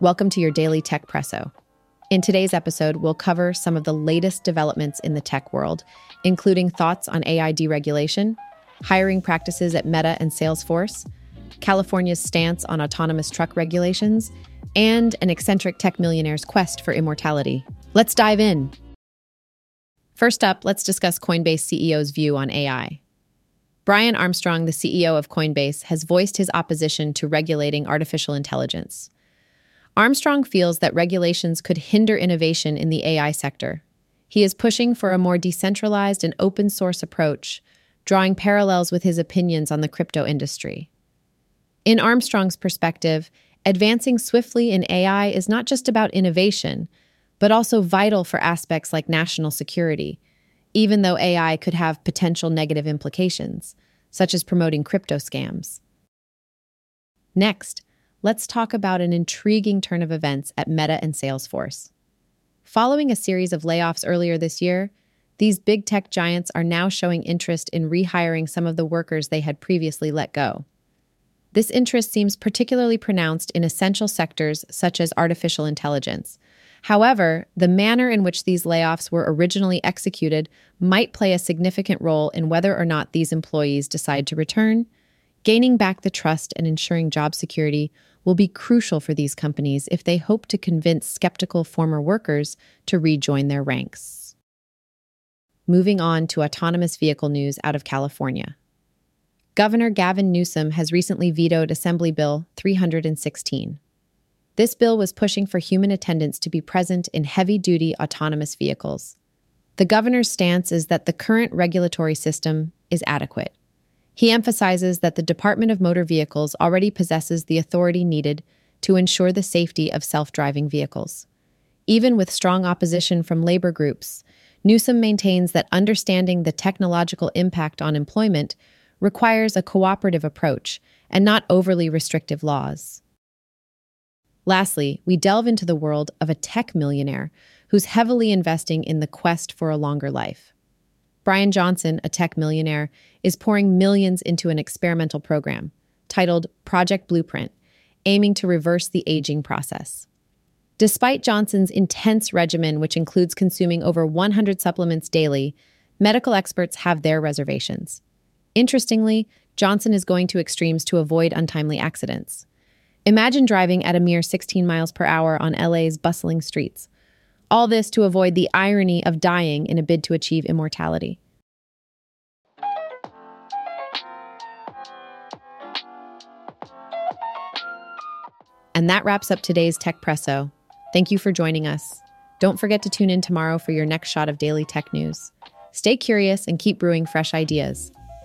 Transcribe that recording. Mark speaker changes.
Speaker 1: Welcome to your daily Techpresso. In today's episode, we'll cover some of the latest developments in the tech world, including thoughts on AI deregulation, hiring practices at Meta and Salesforce, California's stance on autonomous truck regulations, and an eccentric tech millionaire's quest for immortality. Let's dive in. First up, let's discuss Coinbase CEO's view on AI. Brian Armstrong, the CEO of Coinbase, has voiced his opposition to regulating artificial intelligence. Armstrong feels that regulations could hinder innovation in the AI sector. He is pushing for a more decentralized and open source approach, drawing parallels with his opinions on the crypto industry. In Armstrong's perspective, advancing swiftly in AI is not just about innovation, but also vital for aspects like national security, even though AI could have potential negative implications, such as promoting crypto scams. Next, let's talk about an intriguing turn of events at Meta and Salesforce. Following a series of layoffs earlier this year, these big tech giants are now showing interest in rehiring some of the workers they had previously let go. This interest seems particularly pronounced in essential sectors such as artificial intelligence. However, the manner in which these layoffs were originally executed might play a significant role in whether or not these employees decide to return. Gaining back the trust and ensuring job security will be crucial for these companies if they hope to convince skeptical former workers to rejoin their ranks. Moving on to autonomous vehicle news out of California. Governor Gavin Newsom has recently vetoed Assembly Bill 316. This bill was pushing for human attendants to be present in heavy duty autonomous vehicles. The governor's stance is that the current regulatory system is adequate. He emphasizes that the Department of Motor Vehicles already possesses the authority needed to ensure the safety of self driving vehicles. Even with strong opposition from labor groups, Newsom maintains that understanding the technological impact on employment requires a cooperative approach and not overly restrictive laws. Lastly, we delve into the world of a tech millionaire who's heavily investing in the quest for a longer life. Bryan Johnson, a tech millionaire, is pouring millions into an experimental program titled Project Blueprint, aiming to reverse the aging process. Despite Johnson's intense regimen, which includes consuming over 100 supplements daily, medical experts have their reservations. Interestingly, Johnson is going to extremes to avoid untimely accidents. Imagine driving at a mere 16 miles per hour on LA's bustling streets. All this to avoid the irony of dying in a bid to achieve immortality. And that wraps up today's Techpresso. Thank you for joining us. Don't forget to tune in tomorrow for your next shot of daily tech news. Stay curious and keep brewing fresh ideas.